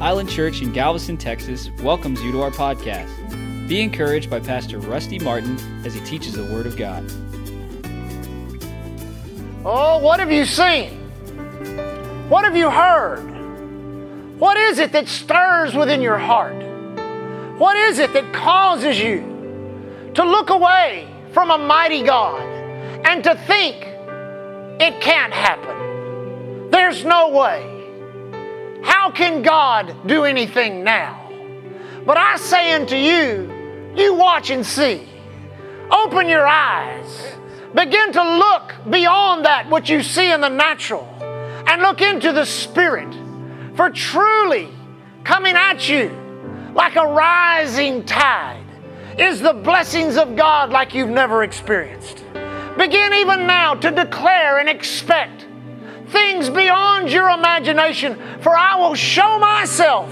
Island Church in Galveston, Texas welcomes you to our podcast. Be encouraged by Pastor Rusty Martin as he teaches the Word of God. Oh, what have you seen? What have you heard? What is it that stirs within your heart? What is it that causes you to look away from a mighty God and to think it can't happen? There's no way. How can God do anything now? But I say unto you, you watch and see. Open your eyes. Begin to look beyond that which you see in the natural and look into the spirit. For truly, coming at you like a rising tide is the blessings of God like you've never experienced. Begin even now to declare and expect things beyond your imagination, for I will show myself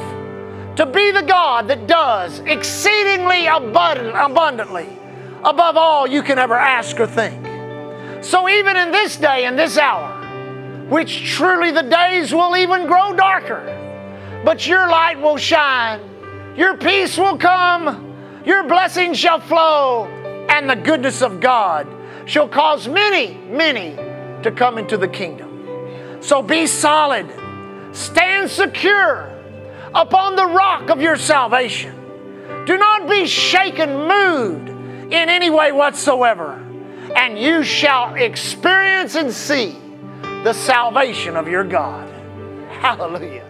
to be the God that does exceedingly abundant, abundantly above all you can ever ask or think. So, even in this day and this hour, which truly the days will even grow darker, but your light will shine, your peace will come, your blessings shall flow, and the goodness of God shall cause many, many to come into the kingdom. So be solid, stand secure upon the rock of your salvation. Do not be shaken, moved in any way whatsoever, and you shall experience and see the salvation of your God. Hallelujah.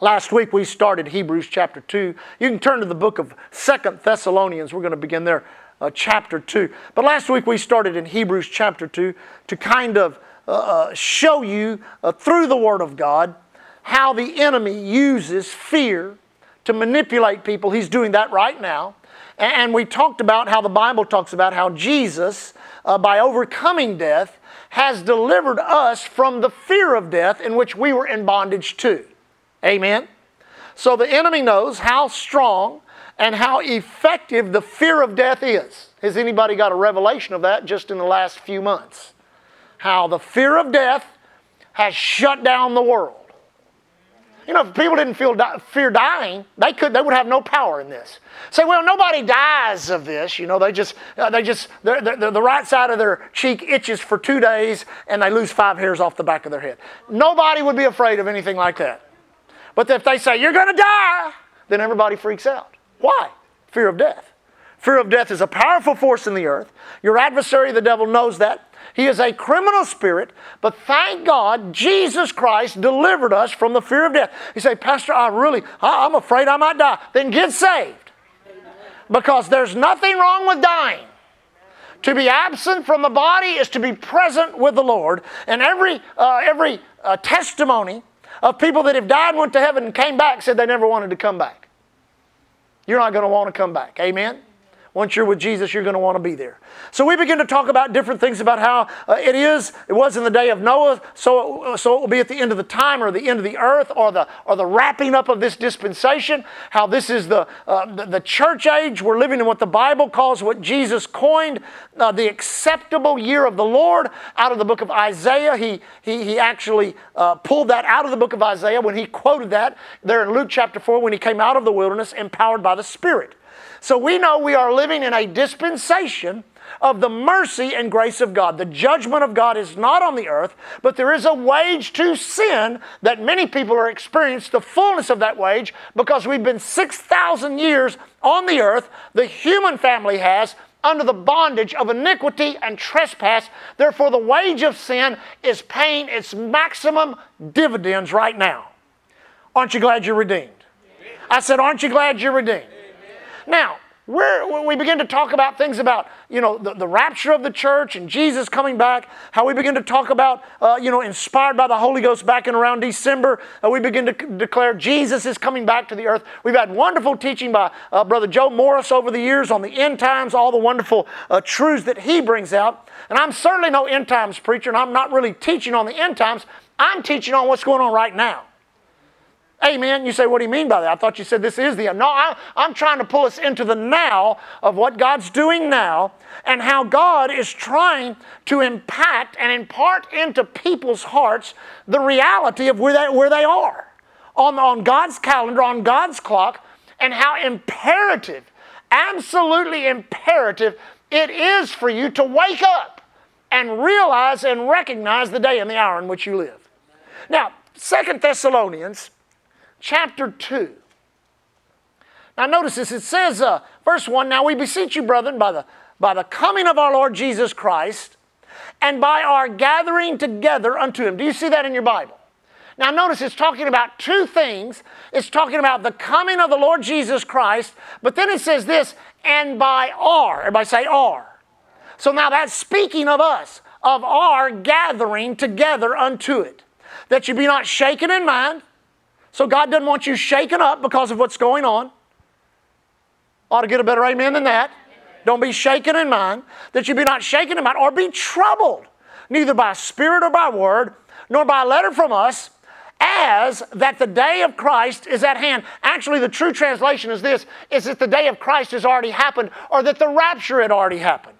Last week we started Hebrews chapter 2. You can turn to the book of Second Thessalonians. We're going to begin there, uh, chapter 2. But last week we started in Hebrews chapter 2 to kind of show you uh, through the Word of God how the enemy uses fear to manipulate people. He's doing that right now. And we talked about how the Bible talks about how Jesus, uh, by overcoming death, has delivered us from the fear of death in which we were in bondage to. Amen? So the enemy knows how strong and how effective the fear of death is. Has anybody got a revelation of that just in the last few months? How the fear of death has shut down the world. You know, if people didn't feel di- fear dying, they could they would have no power in this. Say, well, nobody dies of this. You know, they just uh, they just they're, they're, the right side of their cheek itches for two days and they lose five hairs off the back of their head. Nobody would be afraid of anything like that. But if they say you're going to die, then everybody freaks out. Why? Fear of death. Fear of death is a powerful force in the earth. Your adversary, the devil, knows that. He is a criminal spirit, but thank God Jesus Christ delivered us from the fear of death. You say, Pastor, I really, I'm afraid I might die. Then get saved. Because there's nothing wrong with dying. To be absent from the body is to be present with the Lord. And every, uh, every uh, testimony of people that have died, went to heaven, and came back said they never wanted to come back. You're not going to want to come back. Amen? Once you're with Jesus, you're going to want to be there. So we begin to talk about different things about how uh, it is, it was in the day of Noah, so, so it will be at the end of the time or the end of the earth or the, or the wrapping up of this dispensation, how this is the, uh, the, the, church age. We're living in what the Bible calls, what Jesus coined, uh, the acceptable year of the Lord out of the book of Isaiah. He, he, he actually uh, pulled that out of the book of Isaiah when he quoted that there in Luke chapter 4 when he came out of the wilderness empowered by the Spirit. So we know we are living in a dispensation of the mercy and grace of God. The judgment of God is not on the earth, but there is a wage to sin that many people are experiencing the fullness of that wage because we've been 6,000 years on the earth, the human family has, under the bondage of iniquity and trespass. Therefore, the wage of sin is paying its maximum dividends right now. Aren't you glad you're redeemed? I said, Aren't you glad you're redeemed? Now, we begin to talk about things about, you know, the, the rapture of the church and Jesus coming back, how we begin to talk about, uh, you know, inspired by the Holy Ghost back in around December, uh, we begin to declare Jesus is coming back to the earth. We've had wonderful teaching by uh, Brother Joe Morris over the years on the end times, all the wonderful uh, truths that he brings out. And I'm certainly no end times preacher, and I'm not really teaching on the end times. I'm teaching on what's going on right now. Amen. You say, what do you mean by that? I thought you said this is the end. No, I, I'm trying to pull us into the now of what God's doing now and how God is trying to impact and impart into people's hearts the reality of where they, where they are. on, on God's calendar, on God's clock, and how imperative, absolutely imperative it is for you to wake up and realize and recognize the day and the hour in which you live. Now, Second Thessalonians chapter 2. Now, notice this. It says, uh, verse 1 Now we beseech you, brethren, by the, by the coming of our Lord Jesus Christ and by our gathering together unto him. Do you see that in your Bible? Now, notice it's talking about two things. It's talking about the coming of the Lord Jesus Christ, but then it says this, and by our. Everybody say our. So now that's speaking of us, of our gathering together unto it. That you be not shaken in mind. So God doesn't want you shaken up because of what's going on. Ought to get a better amen than that. Don't be shaken in mind. That you be not shaken in mind or be troubled, neither by spirit or by word, nor by letter from us, as that the day of Christ is at hand. Actually, the true translation is this is that the day of Christ has already happened, or that the rapture had already happened.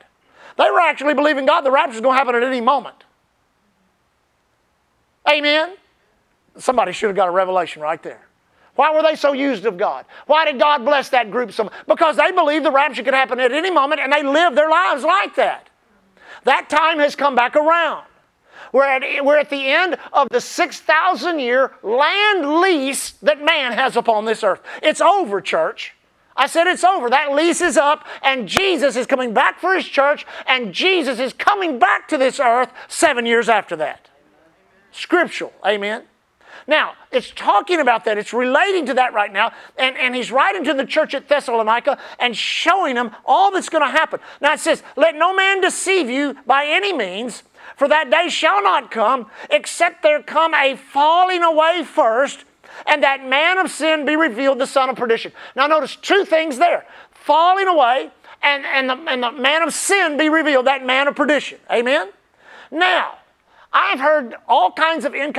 They were actually believing God, the rapture is going to happen at any moment. Amen? Somebody should have got a revelation right there. Why were they so used of God? Why did God bless that group so much? Because they believed the rapture could happen at any moment and they lived their lives like that. That time has come back around. We're at, we're at the end of the 6,000 year land lease that man has upon this earth. It's over, church. I said it's over. That lease is up, and Jesus is coming back for his church, and Jesus is coming back to this earth seven years after that. Scriptural. Amen. Now, it's talking about that. It's relating to that right now. And, and he's writing to the church at Thessalonica and showing them all that's going to happen. Now, it says, Let no man deceive you by any means, for that day shall not come, except there come a falling away first, and that man of sin be revealed, the son of perdition. Now, notice two things there falling away, and, and, the, and the man of sin be revealed, that man of perdition. Amen? Now, I've heard all kinds of end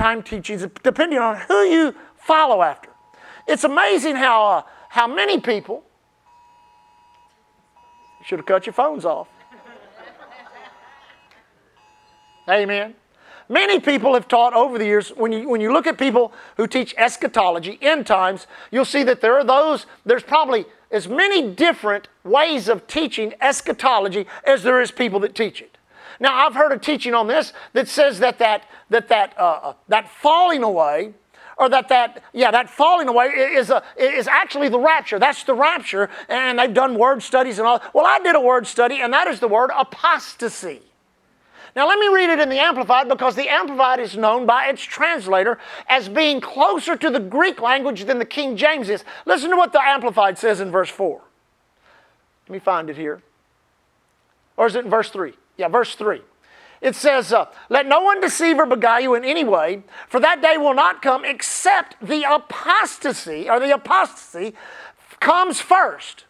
time teachings depending on who you follow after. It's amazing how, uh, how many people should have cut your phones off. Amen. Many people have taught over the years, when you, when you look at people who teach eschatology, end times, you'll see that there are those, there's probably as many different ways of teaching eschatology as there is people that teach it. Now, I've heard a teaching on this that says that that, that, that, uh, uh that falling away, or that that yeah that falling away is a, is actually the rapture. That's the rapture, and they've done word studies and all. Well, I did a word study, and that is the word apostasy. Now, let me read it in the Amplified because the Amplified is known by its translator as being closer to the Greek language than the King James is. Listen to what the Amplified says in verse 4. Let me find it here. Or is it in verse 3? Yeah, verse 3. It says, uh, Let no one deceive or beguile you in any way, for that day will not come except the apostasy, or the apostasy comes first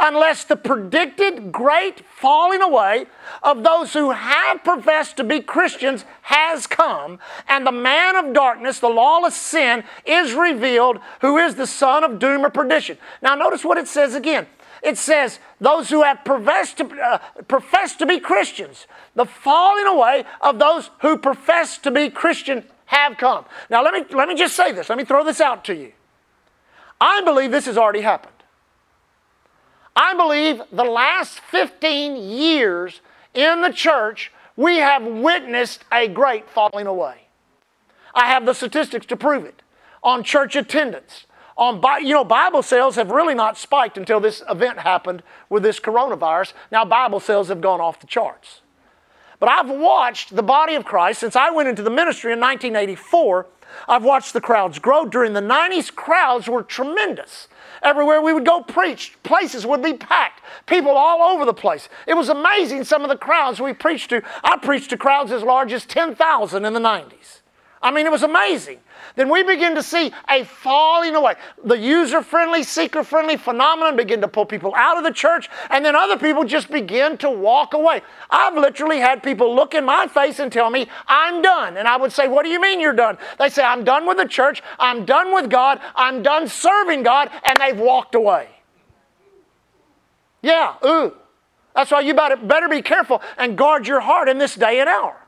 unless the predicted great falling away of those who have professed to be Christians has come, and the man of darkness, the lawless sin, is revealed, who is the son of doom or perdition. Now, notice what it says again. It says, those who have professed to, uh, professed to be Christians, the falling away of those who profess to be Christian have come. Now, let me, let me just say this. Let me throw this out to you. I believe this has already happened. I believe the last 15 years in the church, we have witnessed a great falling away. I have the statistics to prove it on church attendance. Um, On, you know, Bible sales have really not spiked until this event happened with this coronavirus. Now, Bible sales have gone off the charts. But I've watched the body of Christ since I went into the ministry in 1984. I've watched the crowds grow. During the 90s, crowds were tremendous. Everywhere we would go preach, places would be packed. People all over the place. It was amazing some of the crowds we preached to. I preached to crowds as large as 10,000 in the 90s. I mean, it was amazing then we begin to see a falling away. The user friendly, seeker friendly phenomenon begin to pull people out of the church, and then other people just begin to walk away. I've literally had people look in my face and tell me, I'm done. And I would say, What do you mean you're done? They say, I'm done with the church, I'm done with God, I'm done serving God, and they've walked away. Yeah, ooh. That's why you better, better be careful and guard your heart in this day and hour.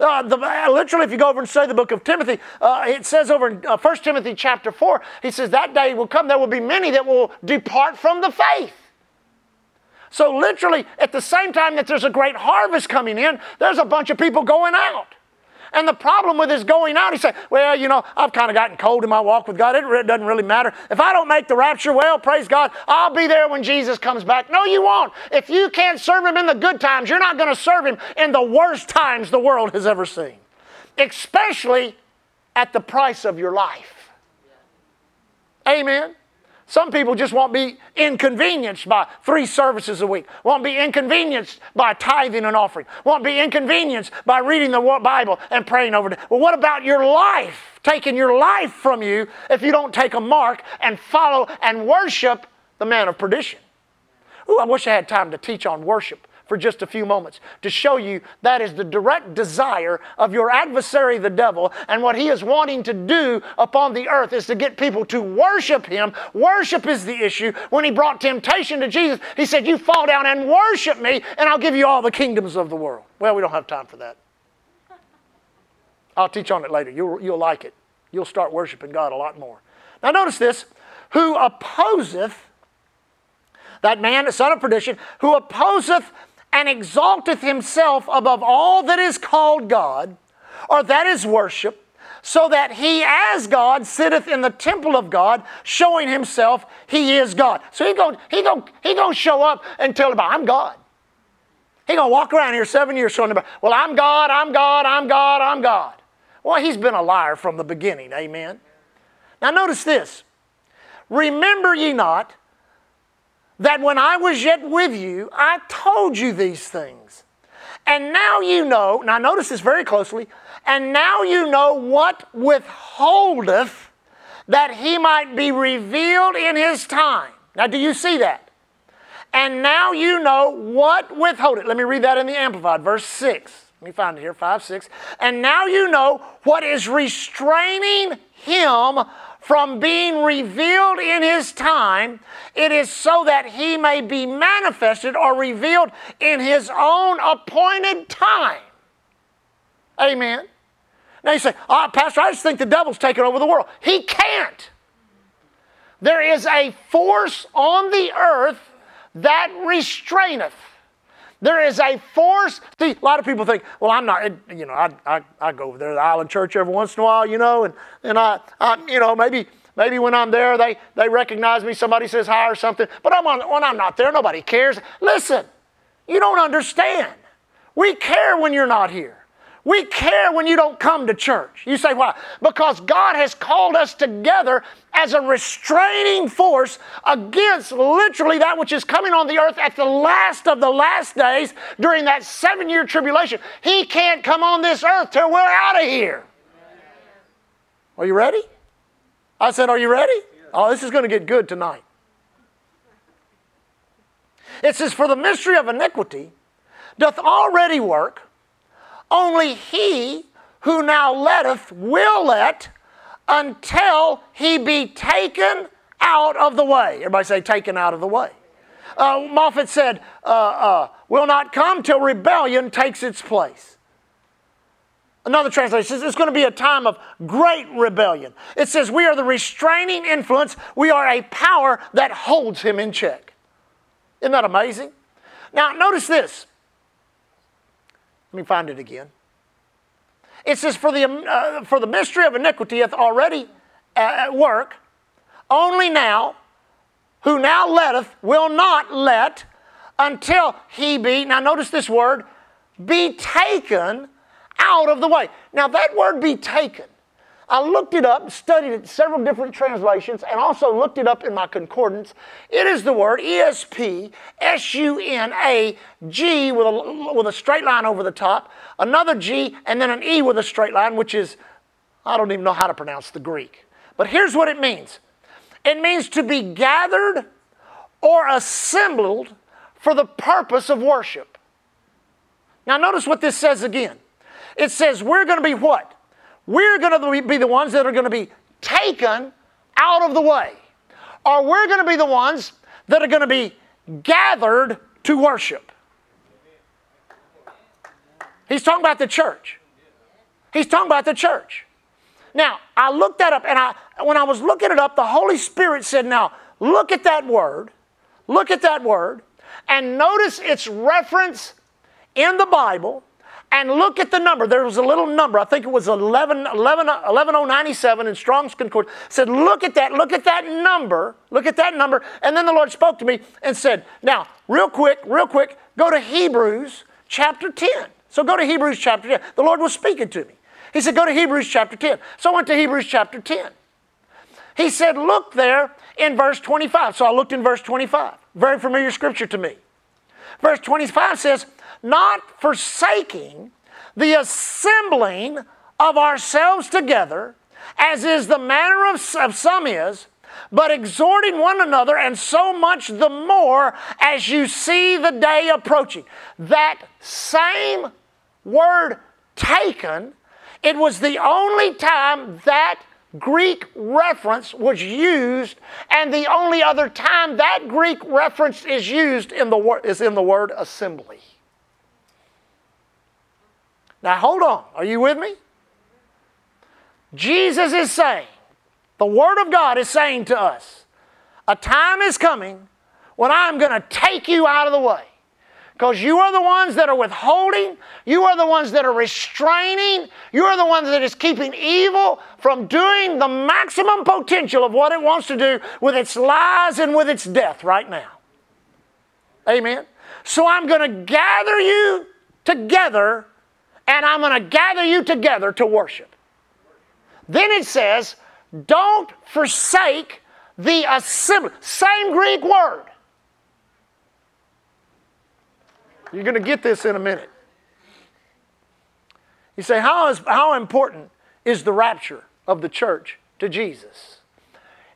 Uh, the, uh, literally, if you go over and study the book of Timothy, uh, it says over in uh, 1 Timothy chapter 4, he says, That day will come, there will be many that will depart from the faith. So, literally, at the same time that there's a great harvest coming in, there's a bunch of people going out. And the problem with his going out, he said, Well, you know, I've kind of gotten cold in my walk with God. It doesn't really matter. If I don't make the rapture, well, praise God, I'll be there when Jesus comes back. No, you won't. If you can't serve him in the good times, you're not going to serve him in the worst times the world has ever seen, especially at the price of your life. Amen. Some people just won't be inconvenienced by three services a week, won't be inconvenienced by tithing and offering, won't be inconvenienced by reading the Bible and praying over it. Well, what about your life? Taking your life from you if you don't take a mark and follow and worship the man of perdition. Ooh, I wish I had time to teach on worship for just a few moments to show you that is the direct desire of your adversary, the devil, and what he is wanting to do upon the earth is to get people to worship him. Worship is the issue. When he brought temptation to Jesus, he said, You fall down and worship me, and I'll give you all the kingdoms of the world. Well, we don't have time for that. I'll teach on it later. You'll, you'll like it. You'll start worshiping God a lot more. Now, notice this who opposeth that man, the son of perdition, who opposeth and exalteth himself above all that is called God, or that is worship, so that he as God sitteth in the temple of God, showing himself he is God. So he going he going he going to show up and tell about I'm God. He going to walk around here seven years showing about, well, I'm God, I'm God, I'm God, I'm God. Well, he's been a liar from the beginning, amen. Now notice this. Remember ye not that when I was yet with you, I told you these things. And now you know, now notice this very closely, and now you know what withholdeth that he might be revealed in his time. Now, do you see that? And now you know what withholdeth. Let me read that in the Amplified, verse 6. Let me find it here, 5, 6. And now you know what is restraining him from being revealed in his time, it is so that he may be manifested or revealed in his own appointed time. Amen. Now you say, oh, Pastor, I just think the devil's taking over the world. He can't. There is a force on the earth that restraineth. There is a force. See, a lot of people think, well, I'm not, you know, I, I, I go over there to the island church every once in a while, you know, and, and I, I, you know, maybe, maybe when I'm there, they, they recognize me, somebody says hi or something. But I'm on, when I'm not there, nobody cares. Listen, you don't understand. We care when you're not here. We care when you don't come to church. You say, why? Because God has called us together as a restraining force against literally that which is coming on the earth at the last of the last days during that seven year tribulation. He can't come on this earth till we're out of here. Are you ready? I said, Are you ready? Oh, this is going to get good tonight. It says, For the mystery of iniquity doth already work only he who now letteth will let until he be taken out of the way. Everybody say, taken out of the way. Uh, Moffatt said, uh, uh, will not come till rebellion takes its place. Another translation says it's going to be a time of great rebellion. It says we are the restraining influence, we are a power that holds him in check. Isn't that amazing? Now, notice this let me find it again. It says, For the, uh, for the mystery of iniquity hath already uh, at work, only now, who now letteth, will not let until he be, now notice this word, be taken out of the way. Now, that word be taken I looked it up, studied it several different translations, and also looked it up in my concordance. It is the word ESP, S U N A G with a, with a straight line over the top, another G, and then an E with a straight line, which is, I don't even know how to pronounce the Greek. But here's what it means it means to be gathered or assembled for the purpose of worship. Now, notice what this says again. It says we're going to be what? We're going to be the ones that are going to be taken out of the way. Or we're going to be the ones that are going to be gathered to worship. He's talking about the church. He's talking about the church. Now, I looked that up, and I, when I was looking it up, the Holy Spirit said, Now, look at that word, look at that word, and notice its reference in the Bible, and look at the number. There was a little number, I think it was 11, 11, 11097 in Strong's Concord. Said, Look at that, look at that number, look at that number. And then the Lord spoke to me and said, Now, real quick, real quick, go to Hebrews chapter 10. So go to Hebrews chapter 10. The Lord was speaking to me. He said, Go to Hebrews chapter 10. So I went to Hebrews chapter 10. He said, Look there in verse 25. So I looked in verse 25. Very familiar scripture to me. Verse 25 says, Not forsaking the assembling of ourselves together, as is the manner of, of some is, but exhorting one another, and so much the more as you see the day approaching. That same word taken it was the only time that Greek reference was used, and the only other time that Greek reference is used in the word, is in the word assembly. Now hold on, are you with me? Jesus is saying, the Word of God is saying to us, a time is coming when I'm going to take you out of the way. Because you are the ones that are withholding. You are the ones that are restraining. You are the ones that is keeping evil from doing the maximum potential of what it wants to do with its lies and with its death right now. Amen. So I'm going to gather you together and I'm going to gather you together to worship. Then it says, don't forsake the assembly. Same Greek word. You're going to get this in a minute. You say, how, is, how important is the rapture of the church to Jesus?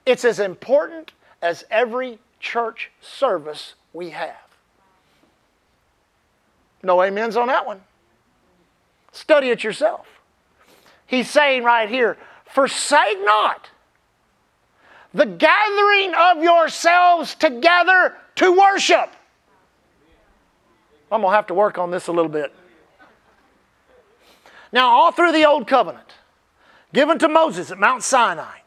It's as important as every church service we have. No amens on that one. Study it yourself. He's saying right here, forsake not the gathering of yourselves together to worship. I'm going to have to work on this a little bit. Now, all through the Old Covenant, given to Moses at Mount Sinai,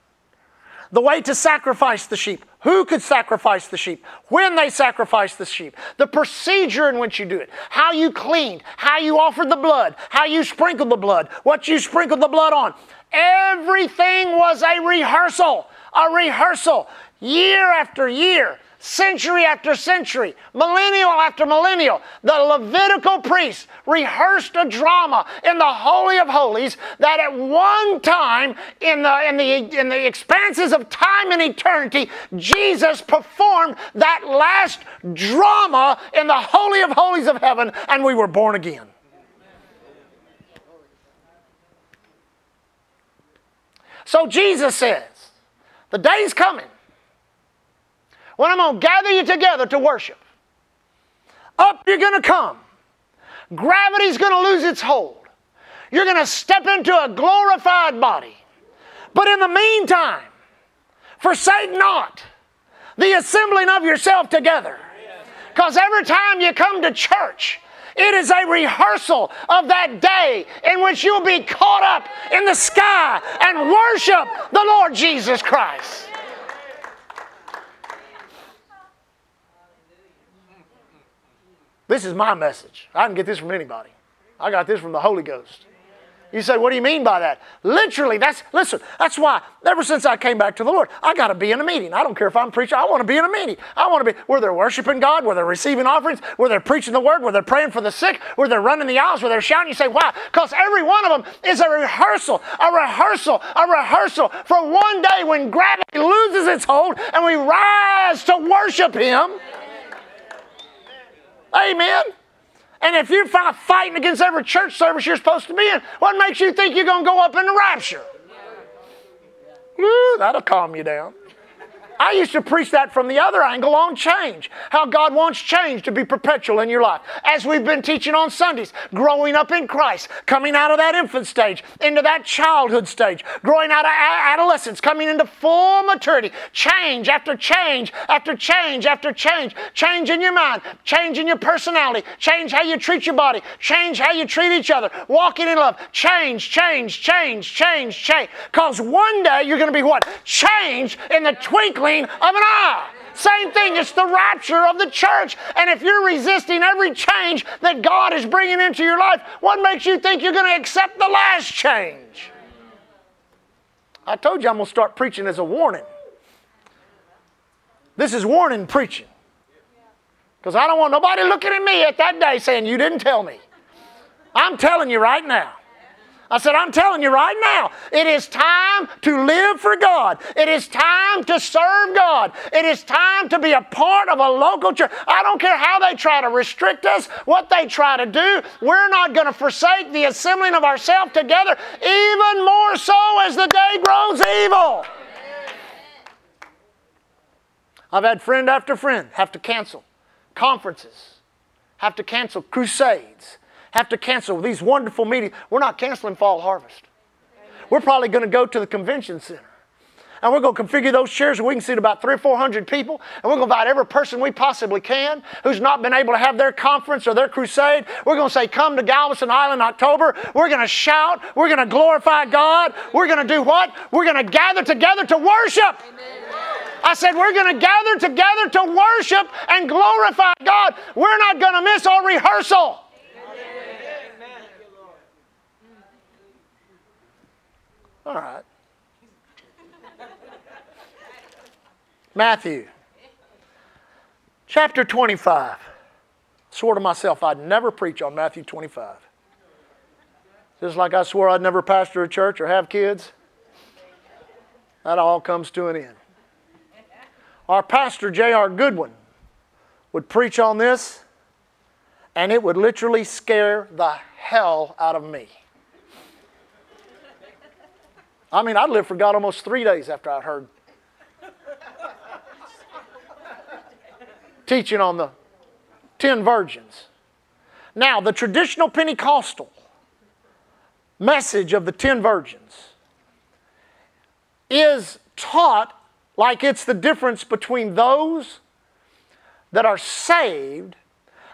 the way to sacrifice the sheep, who could sacrifice the sheep, when they sacrificed the sheep, the procedure in which you do it, how you cleaned, how you offered the blood, how you sprinkled the blood, what you sprinkled the blood on. Everything was a rehearsal, a rehearsal, year after year century after century, millennial after millennial, the Levitical priests rehearsed a drama in the Holy of Holies that at one time in the, in the, in the expanses of time and eternity, Jesus performed that last drama in the Holy of Holies of heaven, and we were born again. So Jesus says, the day's coming when I'm going to gather you together to worship. Up you're going to come. Gravity's going to lose its hold. You're going to step into a glorified body. But in the meantime, forsake not the assembling of yourself together. Because every time you come to church, it is a rehearsal of that day in which you'll be caught up in the sky and worship the Lord Jesus Christ. This is my message. I didn't get this from anybody. I got this from the Holy Ghost. You say, what do you mean by that? Literally, that's, listen, that's why ever since I came back to the Lord, I got to be in a meeting. I don't care if I'm preaching, I want to be in a meeting. I want to be where they're worshiping God, where they're receiving offerings, where they're preaching the word, where they're praying for the sick, where they're running the aisles, where they're shouting. You say, why? Because every one of them is a rehearsal, a rehearsal, a rehearsal for one day when gravity loses its hold and we rise to worship Him. Amen. And if you're fighting against every church service you're supposed to be in, what makes you think you're going to go up in the rapture? Ooh, that'll calm you down. I used to preach that from the other angle on change. How God wants change to be perpetual in your life. As we've been teaching on Sundays, growing up in Christ, coming out of that infant stage, into that childhood stage, growing out of adolescence, coming into full maturity. Change after change after change after change. Change in your mind, change in your personality, change how you treat your body, change how you treat each other, walking in love. Change, change, change, change, change. Because one day you're going to be what? Change in the twinkling of an eye. Same thing, it's the rapture of the church. And if you're resisting every change that God is bringing into your life, what makes you think you're going to accept the last change? I told you I'm going to start preaching as a warning. This is warning preaching. Because I don't want nobody looking at me at that day saying, You didn't tell me. I'm telling you right now. I said, I'm telling you right now, it is time to live for God. It is time to serve God. It is time to be a part of a local church. I don't care how they try to restrict us, what they try to do. We're not going to forsake the assembling of ourselves together, even more so as the day grows evil. I've had friend after friend have to cancel conferences, have to cancel crusades have to cancel these wonderful meetings. We're not canceling fall harvest. We're probably going to go to the convention center. And we're going to configure those chairs and we can seat about three or four hundred people. And we're going to invite every person we possibly can who's not been able to have their conference or their crusade. We're going to say, Come to Galveston Island in October. We're going to shout. We're going to glorify God. We're going to do what? We're going to gather together to worship. I said, We're going to gather together to worship and glorify God. We're not going to miss our rehearsal. All right. Matthew chapter 25. Swore to myself I'd never preach on Matthew 25. Just like I swore I'd never pastor a church or have kids. That all comes to an end. Our pastor, J.R. Goodwin, would preach on this, and it would literally scare the hell out of me. I mean, I lived for God almost three days after I heard teaching on the ten virgins. Now, the traditional Pentecostal message of the ten virgins is taught like it's the difference between those that are saved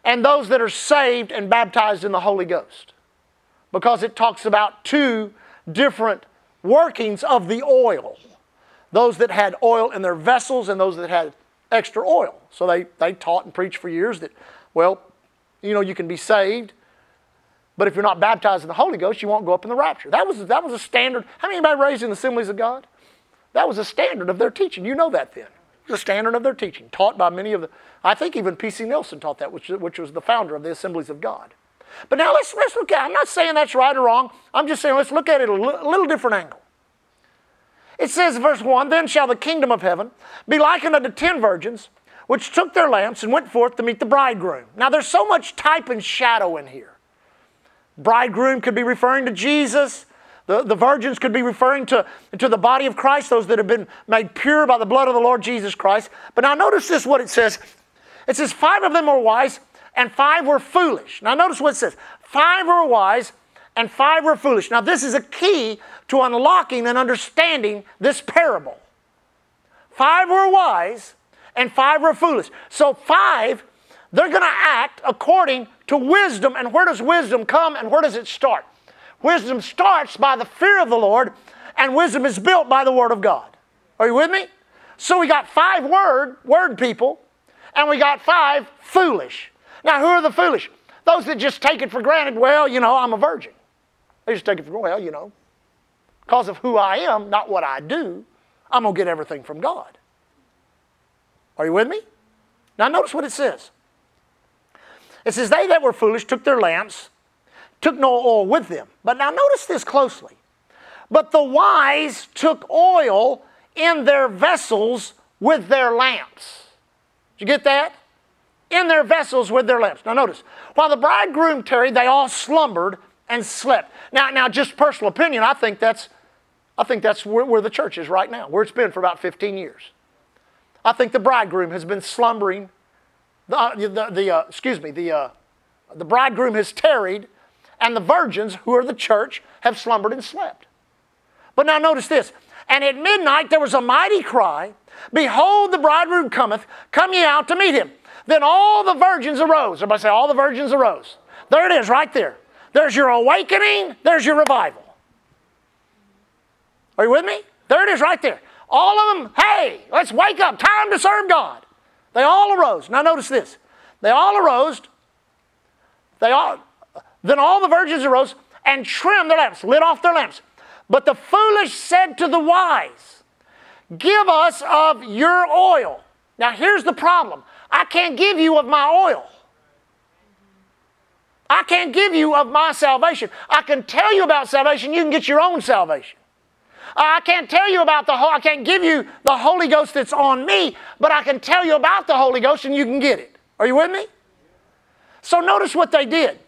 and those that are saved and baptized in the Holy Ghost. Because it talks about two different workings of the oil. Those that had oil in their vessels and those that had extra oil. So they, they taught and preached for years that, well, you know, you can be saved, but if you're not baptized in the Holy Ghost, you won't go up in the rapture. That was, that was a standard. How many anybody raised in the assemblies of God? That was a standard of their teaching. You know that then. A standard of their teaching, taught by many of the, I think even P.C. Nelson taught that, which, which was the founder of the assemblies of God. But now let's, let's look at I'm not saying that's right or wrong. I'm just saying let's look at it a little, different angle. It says, verse 1 Then shall the kingdom of heaven be likened unto ten virgins, which took their lamps and went forth to meet the bridegroom. Now there's so much type and shadow in here. Bridegroom could be referring to Jesus. The, the virgins could be referring to, to the body of Christ, those that have been made pure by the blood of the Lord Jesus Christ. But now notice this what it says. It says, Five of them were wise, and five were foolish. Now, notice what it says five were wise, and five were foolish. Now, this is a key to unlocking and understanding this parable. Five were wise, and five were foolish. So, five, they're going to act according to wisdom. And where does wisdom come and where does it start? Wisdom starts by the fear of the Lord, and wisdom is built by the Word of God. Are you with me? So we got five word, word people, and we got five foolish. Now, who are the foolish? Those that just take it for granted, well, you know, I'm a virgin. They just take it for granted, well, you know, because of who I am, not what I do, I'm going to get everything from God. Are you with me? Now, notice what it says. It says, They that were foolish took their lamps, took no oil with them. But now, notice this closely. But the wise took oil in their vessels with their lamps. Did you get that? In their vessels with their lamps. Now notice, while the bridegroom tarried, they all slumbered and slept. Now, now, just personal opinion, I think that's, I think that's where, where the church is right now, where it's been for about 15 years. I think the bridegroom has been slumbering. The, uh, the, the uh, excuse me, the, uh, the bridegroom has tarried, and the virgins, who are the church, have slumbered and slept. But now notice this. And at midnight there was a mighty cry Behold, the bridegroom cometh, come ye out to meet him. Then all the virgins arose. Everybody say, All the virgins arose. There it is, right there. There's your awakening, there's your revival. Are you with me? There it is, right there. All of them, hey, let's wake up, time to serve God. They all arose. Now notice this. They all arose. They all then all the virgins arose and trimmed their lamps, lit off their lamps. But the foolish said to the wise, Give us of your oil. Now, here's the problem I can't give you of my oil. I can't give you of my salvation. I can tell you about salvation, you can get your own salvation. I can't tell you about the I can't give you the Holy Ghost that's on me, but I can tell you about the Holy Ghost and you can get it. Are you with me? So notice what they did.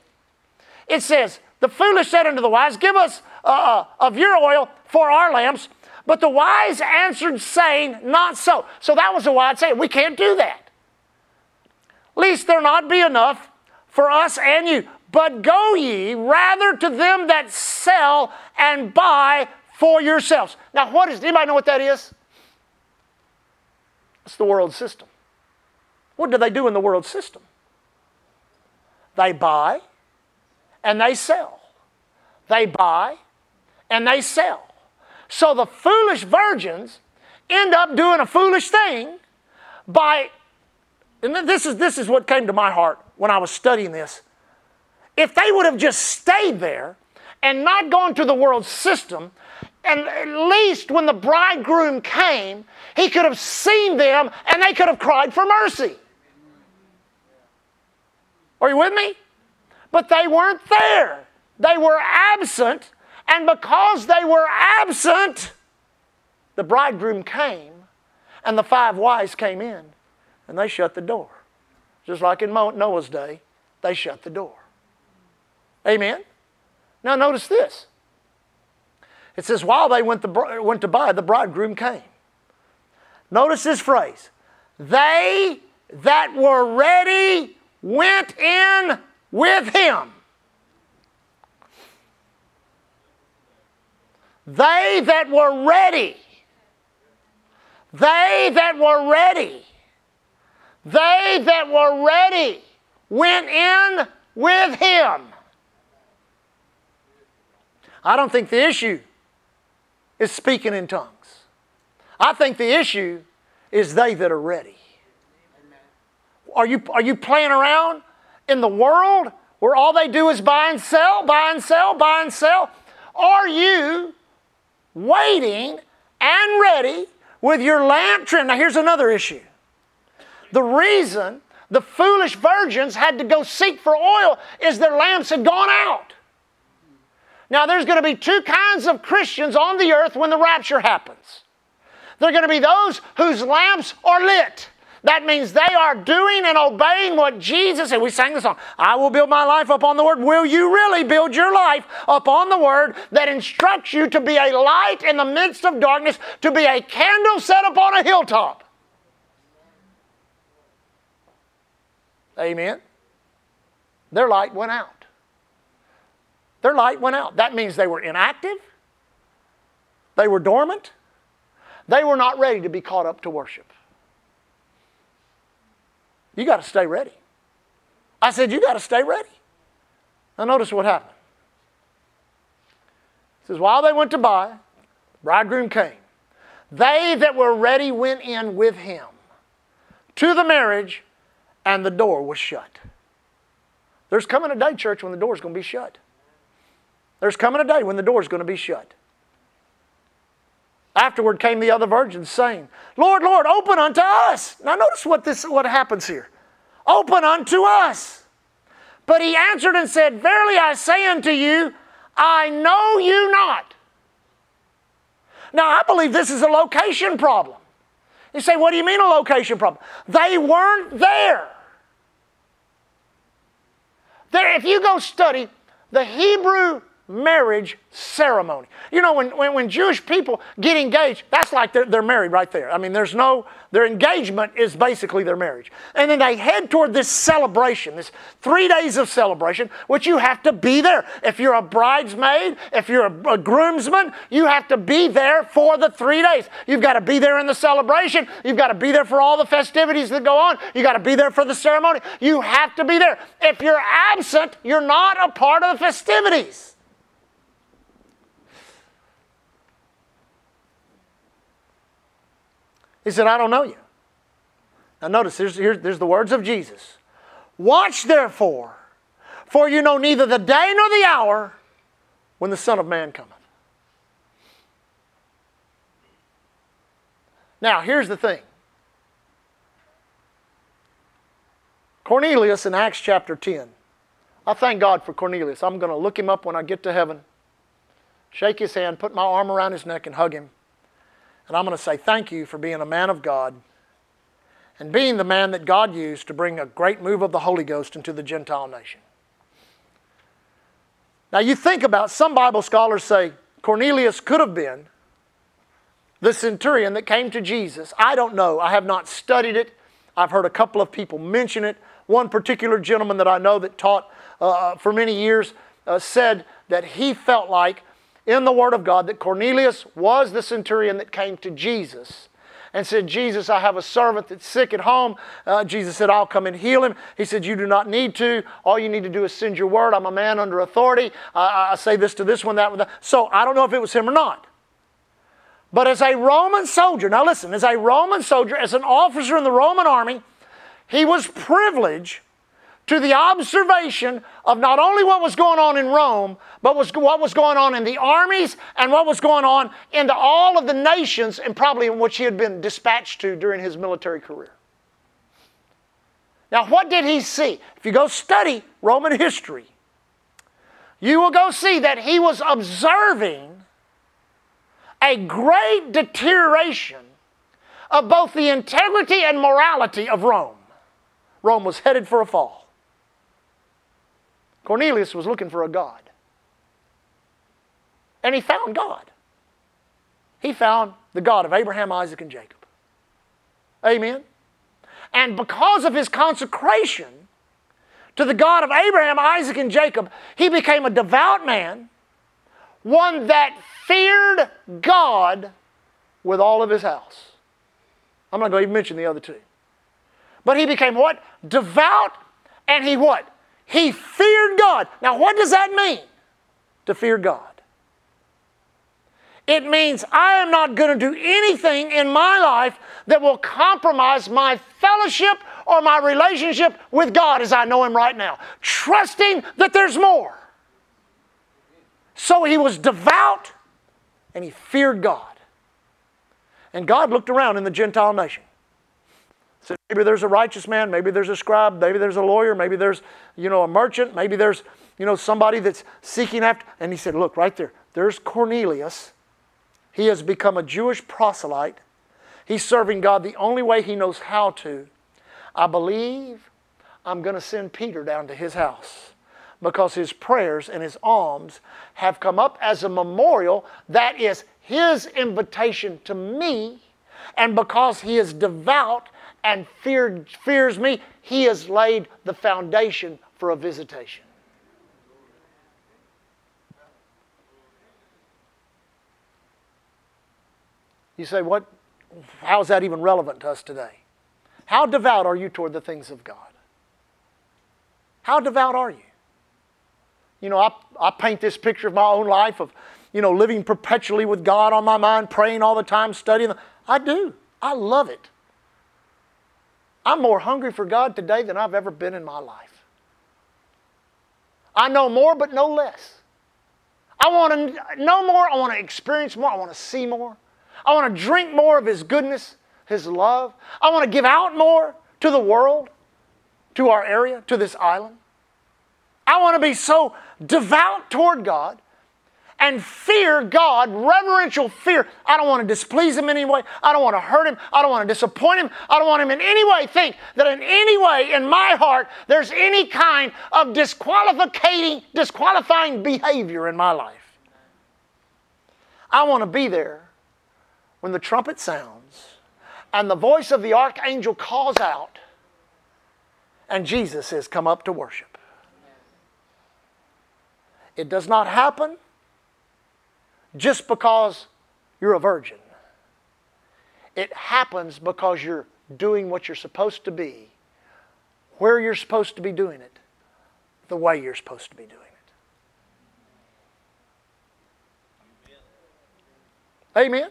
It says, The foolish said unto the wise, Give us uh, uh, of your oil for our lamps. But the wise answered, saying, Not so. So that was the wise saying, We can't do that. Least there not be enough for us and you. But go ye rather to them that sell and buy for yourselves. Now, what is, anybody know what that is? It's the world system. What do they do in the world system? They buy and they sell. They buy and they sell. So the foolish virgins end up doing a foolish thing by, and this is, this is what came to my heart when I was studying this. If they would have just stayed there and not gone to the world system, and at least when the bridegroom came, he could have seen them and they could have cried for mercy. Are you with me? But they weren't there. They were absent and because they were absent, the bridegroom came, and the five wise came in, and they shut the door. Just like in Noah's day, they shut the door. Amen? Now, notice this. It says, while they went to, went to buy, the bridegroom came. Notice this phrase they that were ready went in with him. They that were ready, they that were ready, they that were ready went in with him. I don't think the issue is speaking in tongues. I think the issue is they that are ready. Are you, are you playing around in the world where all they do is buy and sell, buy and sell, buy and sell? Are you waiting and ready with your lamp trimmed. Now, here's another issue. The reason the foolish virgins had to go seek for oil is their lamps had gone out. Now, there's going to be two kinds of Christians on the earth when the rapture happens. There are going to be those whose lamps are lit. That means they are doing and obeying what Jesus said. We sang the song, I will build my life upon the Word. Will you really build your life upon the Word that instructs you to be a light in the midst of darkness, to be a candle set upon a hilltop? Amen. Their light went out. Their light went out. That means they were inactive, they were dormant, they were not ready to be caught up to worship. You got to stay ready. I said, You got to stay ready. Now, notice what happened. It says, While they went to buy, the bridegroom came. They that were ready went in with him to the marriage, and the door was shut. There's coming a day, church, when the door is going to be shut. There's coming a day when the door is going to be shut. Afterward came the other virgins, saying, Lord, Lord, open unto us. Now notice what this what happens here. Open unto us. But he answered and said, Verily I say unto you, I know you not. Now I believe this is a location problem. You say, what do you mean a location problem? They weren't there. There if you go study the Hebrew marriage ceremony. You know, when, when, when, Jewish people get engaged, that's like they're, they're married right there. I mean, there's no, their engagement is basically their marriage. And then they head toward this celebration, this three days of celebration, which you have to be there. If you're a bridesmaid, if you're a, a groomsman, you have to be there for the three days. You've got to be there in the celebration. You've got to be there for all the festivities that go on. You've got to be there for the ceremony. You have to be there. If you're absent, you're not a part of the festivities. He said, I don't know you. Now, notice, here's, here's, there's the words of Jesus Watch therefore, for you know neither the day nor the hour when the Son of Man cometh. Now, here's the thing Cornelius in Acts chapter 10. I thank God for Cornelius. I'm going to look him up when I get to heaven, shake his hand, put my arm around his neck, and hug him. And I'm going to say thank you for being a man of God and being the man that God used to bring a great move of the Holy Ghost into the Gentile nation. Now, you think about some Bible scholars say Cornelius could have been the centurion that came to Jesus. I don't know. I have not studied it. I've heard a couple of people mention it. One particular gentleman that I know that taught uh, for many years uh, said that he felt like in the Word of God that Cornelius was the centurion that came to Jesus and said, Jesus, I have a servant that's sick at home. Uh, Jesus said, I'll come and heal him. He said, You do not need to. All you need to do is send your word. I'm a man under authority. I, I say this to this one, that one. That. So I don't know if it was him or not. But as a Roman soldier, now listen, as a Roman soldier, as an officer in the Roman army, he was privileged to the observation of not only what was going on in Rome, but was, what was going on in the armies and what was going on in all of the nations and probably in which he had been dispatched to during his military career. Now, what did he see? If you go study Roman history, you will go see that he was observing a great deterioration of both the integrity and morality of Rome. Rome was headed for a fall. Cornelius was looking for a God. And he found God. He found the God of Abraham, Isaac, and Jacob. Amen. And because of his consecration to the God of Abraham, Isaac, and Jacob, he became a devout man, one that feared God with all of his house. I'm not going to even mention the other two. But he became what? Devout, and he what? He feared God. Now, what does that mean? To fear God. It means I am not going to do anything in my life that will compromise my fellowship or my relationship with God as I know Him right now, trusting that there's more. So he was devout and he feared God. And God looked around in the Gentile nation Said maybe there's a righteous man, maybe there's a scribe, maybe there's a lawyer, maybe there's, you know, a merchant, maybe there's, you know, somebody that's seeking after. And he said, look, right there, there's Cornelius. He has become a Jewish proselyte. He's serving God the only way he knows how to. I believe I'm going to send Peter down to his house because his prayers and his alms have come up as a memorial that is his invitation to me. And because he is devout and feared, fears me, he has laid the foundation for a visitation. You say, what? How is that even relevant to us today? How devout are you toward the things of God? How devout are you? You know, I, I paint this picture of my own life of, you know, living perpetually with God on my mind, praying all the time, studying. I do. I love it. I'm more hungry for God today than I've ever been in my life. I know more, but no less. I want to know more. I want to experience more. I want to see more. I want to drink more of His goodness, His love. I want to give out more to the world, to our area, to this island. I want to be so devout toward God and fear God, reverential fear. I don't want to displease Him in any way. I don't want to hurt Him. I don't want to disappoint Him. I don't want Him in any way think that in any way in my heart there's any kind of disqualifying, disqualifying behavior in my life. I want to be there when the trumpet sounds and the voice of the archangel calls out and Jesus says, Come up to worship. It does not happen just because you're a virgin. It happens because you're doing what you're supposed to be, where you're supposed to be doing it, the way you're supposed to be doing it. Amen.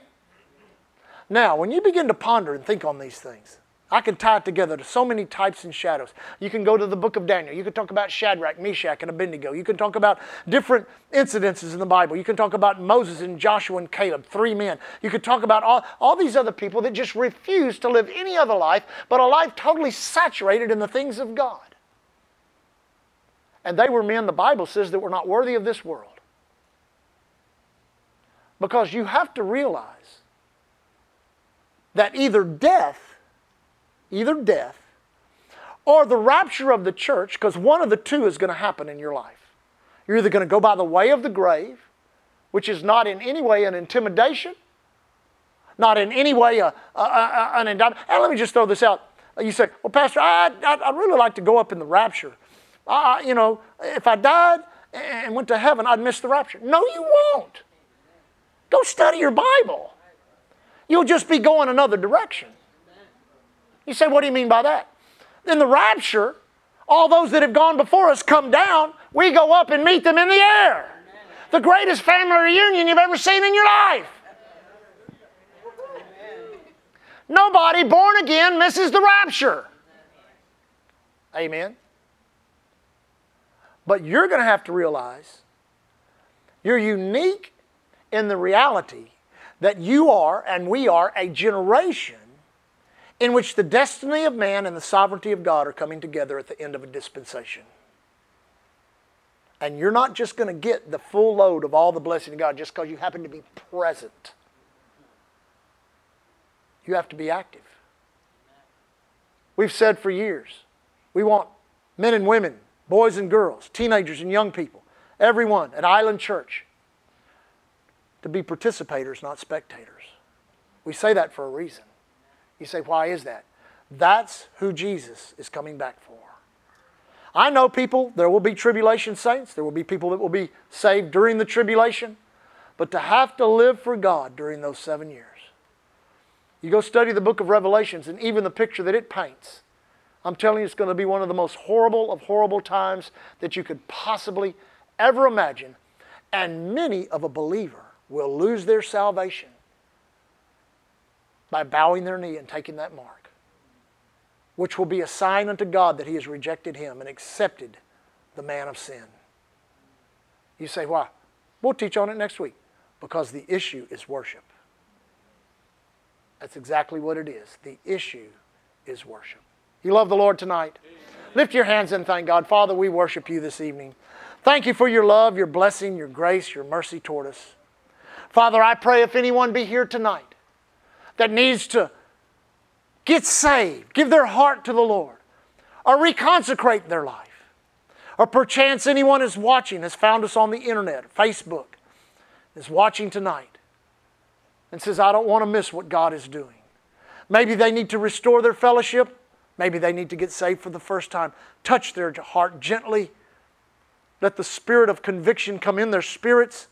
Now, when you begin to ponder and think on these things, I can tie it together to so many types and shadows. You can go to the book of Daniel. You can talk about Shadrach, Meshach, and Abednego. You can talk about different incidences in the Bible. You can talk about Moses and Joshua and Caleb, three men. You could talk about all, all these other people that just refused to live any other life but a life totally saturated in the things of God. And they were men, the Bible says, that were not worthy of this world. Because you have to realize that either death either death or the rapture of the church, because one of the two is going to happen in your life. You're either going to go by the way of the grave, which is not in any way an intimidation, not in any way a, a, a, an indictment. And let me just throw this out. You say, well, Pastor, I, I, would really like to go up in the rapture. I, you know, if I died and went to heaven, I'd miss the rapture. No, you won't. Go study your Bible. You'll just be going another direction. You say, what do you mean by that? In the rapture, all those that have gone before us come down, we go up and meet them in the air. The greatest family reunion you've ever seen in your life. Nobody born again misses the rapture. Amen. But you're going to have to realize you're unique in the reality that you are and we are a generation in which the destiny of man and the sovereignty of God are coming together at the end of a dispensation. And you're not just going to get the full load of all the blessing of God just because you happen to be present. You have to be active. We've said for years we want men and women, boys and girls, teenagers and young people, everyone at Island Church to be participators, not spectators. We say that for a reason. You say, why is that? That's who Jesus is coming back for. I know people, there will be tribulation saints, there will be people that will be saved during the tribulation, but to have to live for God during those seven years. You go study the book of Revelations and even the picture that it paints. I'm telling you, it's going to be one of the most horrible of horrible times that you could possibly ever imagine. And many of a believer will lose their salvation by bowing their knee and taking that mark, which will be a sign unto God that He has rejected him and accepted the man of sin. You say, why? We'll teach on it next week. Because the issue is worship. That's exactly what it is. The issue is worship. You love the Lord tonight? Amen. Lift your hands and thank God. Father, we worship you this evening. Thank you for your love, your blessing, your grace, your mercy toward us. Father, I pray if anyone be here tonight that needs to get saved, give their heart to the Lord, or reconsecrate their life. Or perchance anyone is watching, has found us on the internet, Facebook, is watching tonight, and says, I don't want to miss what God is doing. Maybe they need to restore their fellowship. Maybe they need to get saved for the first time. Touch their heart gently. Let the spirit of conviction come in their spirits.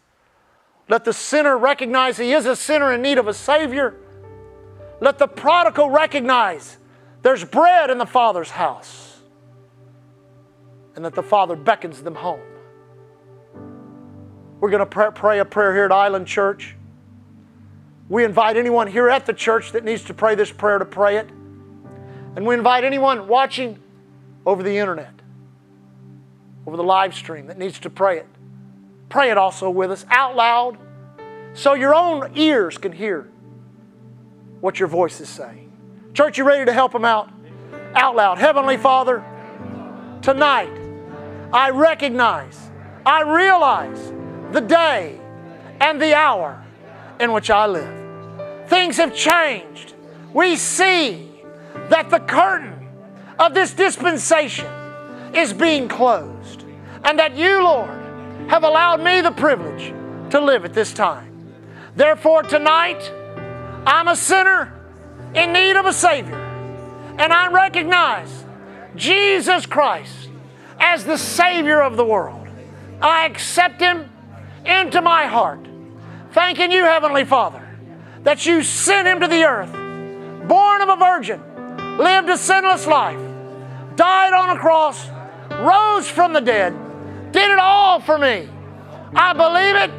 Let the sinner recognize he is a sinner in need of a Savior. Let the prodigal recognize there's bread in the Father's house and that the Father beckons them home. We're going to pray a prayer here at Island Church. We invite anyone here at the church that needs to pray this prayer to pray it. And we invite anyone watching over the internet, over the live stream that needs to pray it. Pray it also with us out loud so your own ears can hear what your voice is saying. Church, you ready to help them out? Out loud. Heavenly Father, tonight I recognize, I realize the day and the hour in which I live. Things have changed. We see that the curtain of this dispensation is being closed, and that you, Lord, have allowed me the privilege to live at this time. Therefore, tonight, I'm a sinner in need of a Savior, and I recognize Jesus Christ as the Savior of the world. I accept Him into my heart, thanking you, Heavenly Father, that you sent Him to the earth, born of a virgin, lived a sinless life, died on a cross, rose from the dead, did it all for me. I believe it,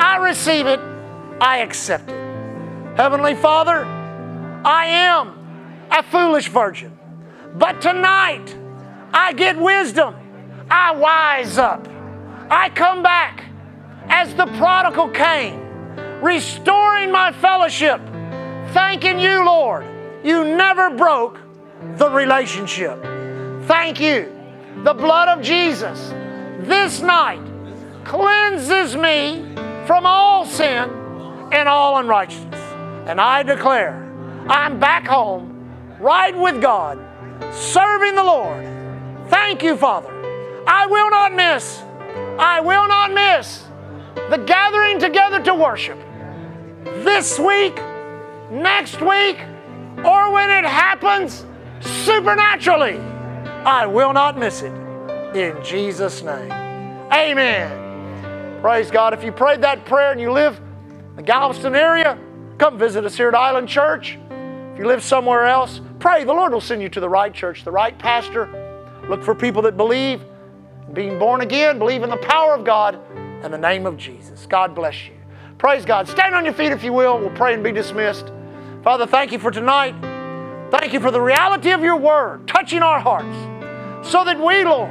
I receive it, I accept it. Heavenly Father, I am a foolish virgin, but tonight I get wisdom. I wise up. I come back as the prodigal came, restoring my fellowship, thanking you, Lord. You never broke the relationship. Thank you. The blood of Jesus this night cleanses me from all sin and all unrighteousness. And I declare I'm back home, right with God, serving the Lord. Thank you, Father. I will not miss, I will not miss the gathering together to worship this week, next week, or when it happens supernaturally. I will not miss it. In Jesus' name. Amen. Praise God. If you prayed that prayer and you live in the Galveston area, come visit us here at Island Church. If you live somewhere else, pray. The Lord will send you to the right church, the right pastor. Look for people that believe, being born again, believe in the power of God and the name of Jesus. God bless you. Praise God. Stand on your feet if you will. We'll pray and be dismissed. Father, thank you for tonight. Thank you for the reality of your word touching our hearts so that we, Lord,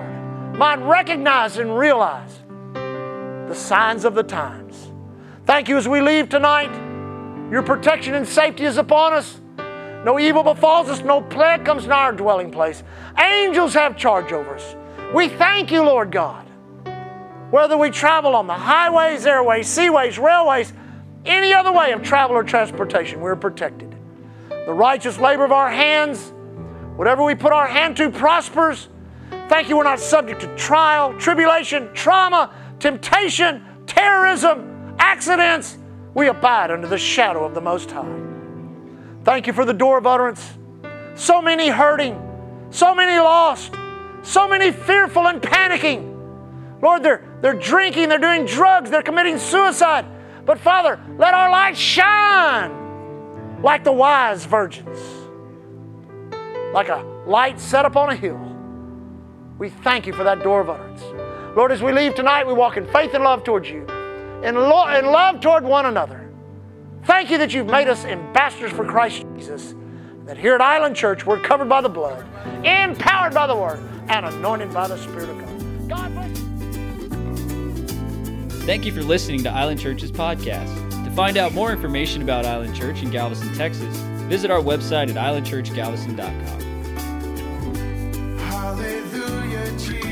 might recognize and realize the signs of the times. Thank you as we leave tonight. Your protection and safety is upon us. No evil befalls us, no plague comes nigh our dwelling place. Angels have charge over us. We thank you, Lord God. Whether we travel on the highways, airways, seaways, railways, any other way of travel or transportation, we're protected. The righteous labor of our hands, whatever we put our hand to prospers. Thank you, we're not subject to trial, tribulation, trauma, temptation, terrorism, accidents. We abide under the shadow of the Most High. Thank you for the door of utterance. So many hurting, so many lost, so many fearful and panicking. Lord, they're, they're drinking, they're doing drugs, they're committing suicide. But Father, let our light shine like the wise virgins, like a light set upon a hill. We thank you for that door of utterance. Lord, as we leave tonight, we walk in faith and love towards you, and, lo- and love toward one another. Thank you that you've made us ambassadors for Christ Jesus. That here at Island Church, we're covered by the blood, empowered by the Word, and anointed by the Spirit of God. God bless you. Thank you for listening to Island Church's podcast. To find out more information about Island Church in Galveston, Texas, visit our website at islandchurchgalveston.com. Hallelujah, Jesus.